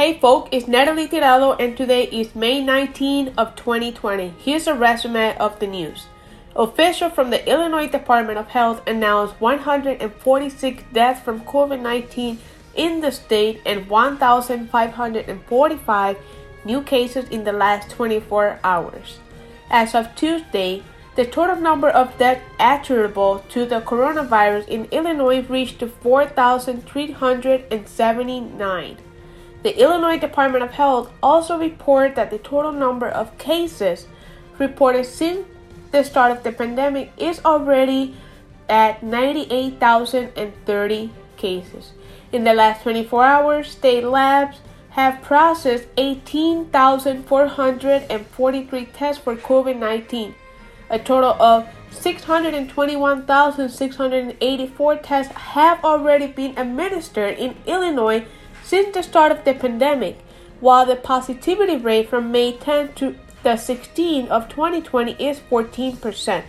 Hey folk, it's Natalie Tirado and today is May 19 of 2020. Here's a resume of the news. Officials from the Illinois Department of Health announced 146 deaths from COVID-19 in the state and 1,545 new cases in the last 24 hours. As of Tuesday, the total number of deaths attributable to the coronavirus in Illinois reached 4,379. The Illinois Department of Health also reported that the total number of cases reported since the start of the pandemic is already at 98,030 cases. In the last 24 hours, state labs have processed 18,443 tests for COVID 19. A total of 621,684 tests have already been administered in Illinois since the start of the pandemic, while the positivity rate from May 10 to the 16th of 2020 is 14%.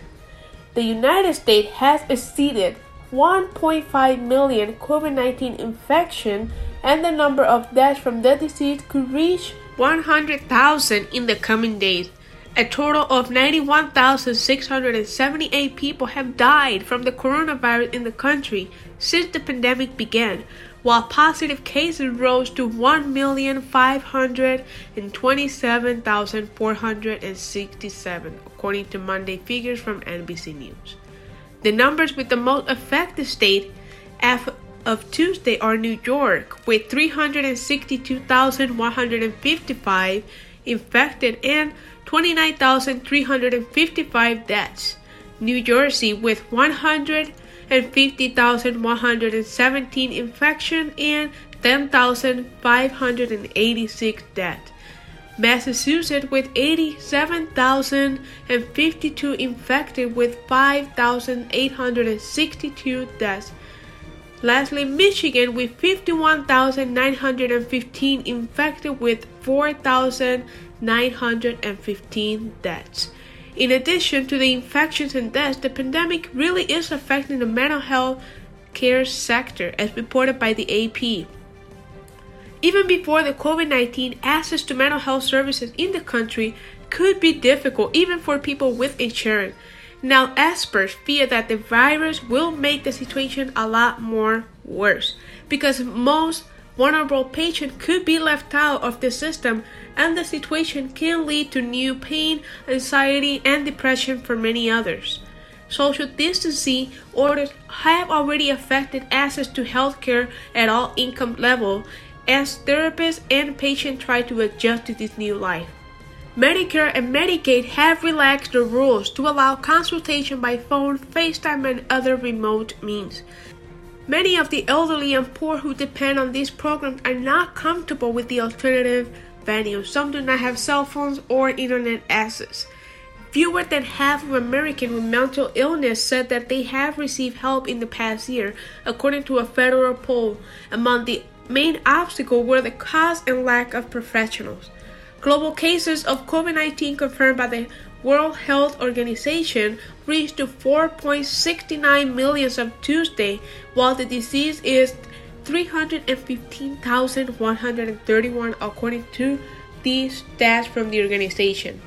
The United States has exceeded 1.5 million COVID 19 infections, and the number of deaths from the disease could reach 100,000 in the coming days. A total of 91,678 people have died from the coronavirus in the country since the pandemic began, while positive cases rose to 1,527,467, according to Monday figures from NBC News. The numbers with the most affected state of Tuesday are New York, with 362,155 infected and 29,355 deaths. New Jersey with 150,117 infections and 10,586 deaths. Massachusetts with 87,052 infected with 5,862 deaths. Lastly, Michigan with 51,915 infected with 4,915 deaths. In addition to the infections and deaths, the pandemic really is affecting the mental health care sector, as reported by the AP. Even before the COVID 19, access to mental health services in the country could be difficult, even for people with insurance. Now, experts fear that the virus will make the situation a lot more worse because most vulnerable patients could be left out of the system and the situation can lead to new pain, anxiety, and depression for many others. Social distancing orders have already affected access to healthcare at all income levels as therapists and patients try to adjust to this new life. Medicare and Medicaid have relaxed the rules to allow consultation by phone, FaceTime, and other remote means. Many of the elderly and poor who depend on these programs are not comfortable with the alternative venues. Some do not have cell phones or internet access. Fewer than half of Americans with mental illness said that they have received help in the past year, according to a federal poll. Among the main obstacles were the cost and lack of professionals. Global cases of COVID 19 confirmed by the World Health Organization reached to 4.69 million of Tuesday, while the disease is 315,131 according to these stats from the organization.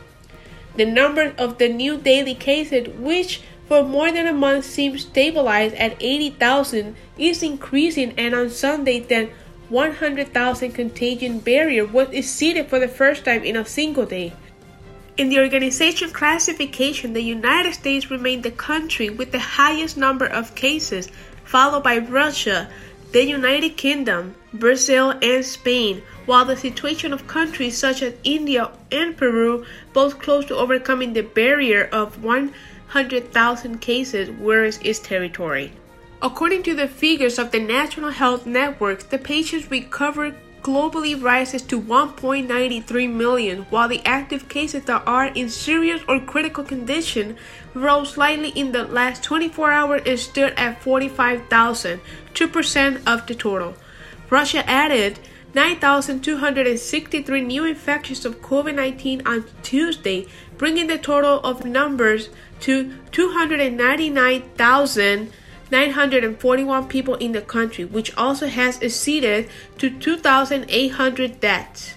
The number of the new daily cases, which for more than a month seems stabilized at 80,000, is increasing and on Sunday then 100,000 contagion barrier was exceeded for the first time in a single day. In the organization classification, the United States remained the country with the highest number of cases, followed by Russia, the United Kingdom, Brazil, and Spain, while the situation of countries such as India and Peru, both close to overcoming the barrier of 100,000 cases, were its territory. According to the figures of the National Health Network, the patients recovered globally rises to 1.93 million, while the active cases that are in serious or critical condition rose slightly in the last 24 hours and stood at 45,000, 2% of the total. Russia added 9,263 new infections of COVID 19 on Tuesday, bringing the total of numbers to 299,000. 941 people in the country, which also has exceeded to 2,800 deaths.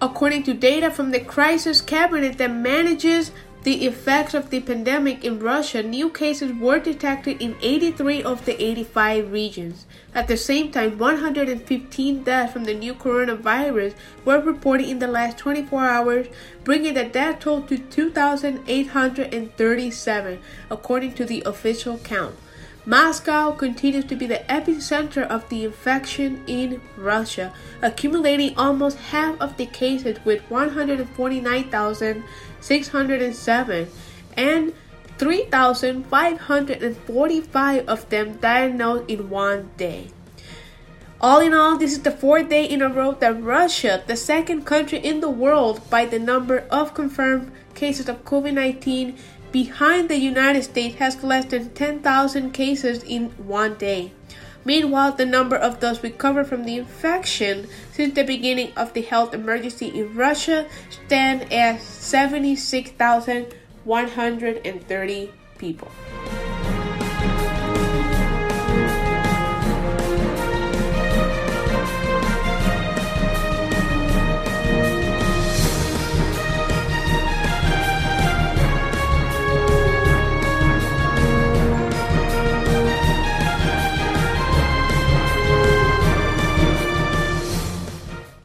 According to data from the crisis cabinet that manages the effects of the pandemic in Russia, new cases were detected in 83 of the 85 regions. At the same time, 115 deaths from the new coronavirus were reported in the last 24 hours, bringing the death toll to 2,837, according to the official count. Moscow continues to be the epicenter of the infection in Russia, accumulating almost half of the cases with 149,607 and 3,545 of them diagnosed in one day. All in all, this is the fourth day in a row that Russia, the second country in the world by the number of confirmed cases of COVID 19, behind the United States has less than 10,000 cases in one day. Meanwhile, the number of those recovered from the infection since the beginning of the health emergency in Russia stand at 76,130 people.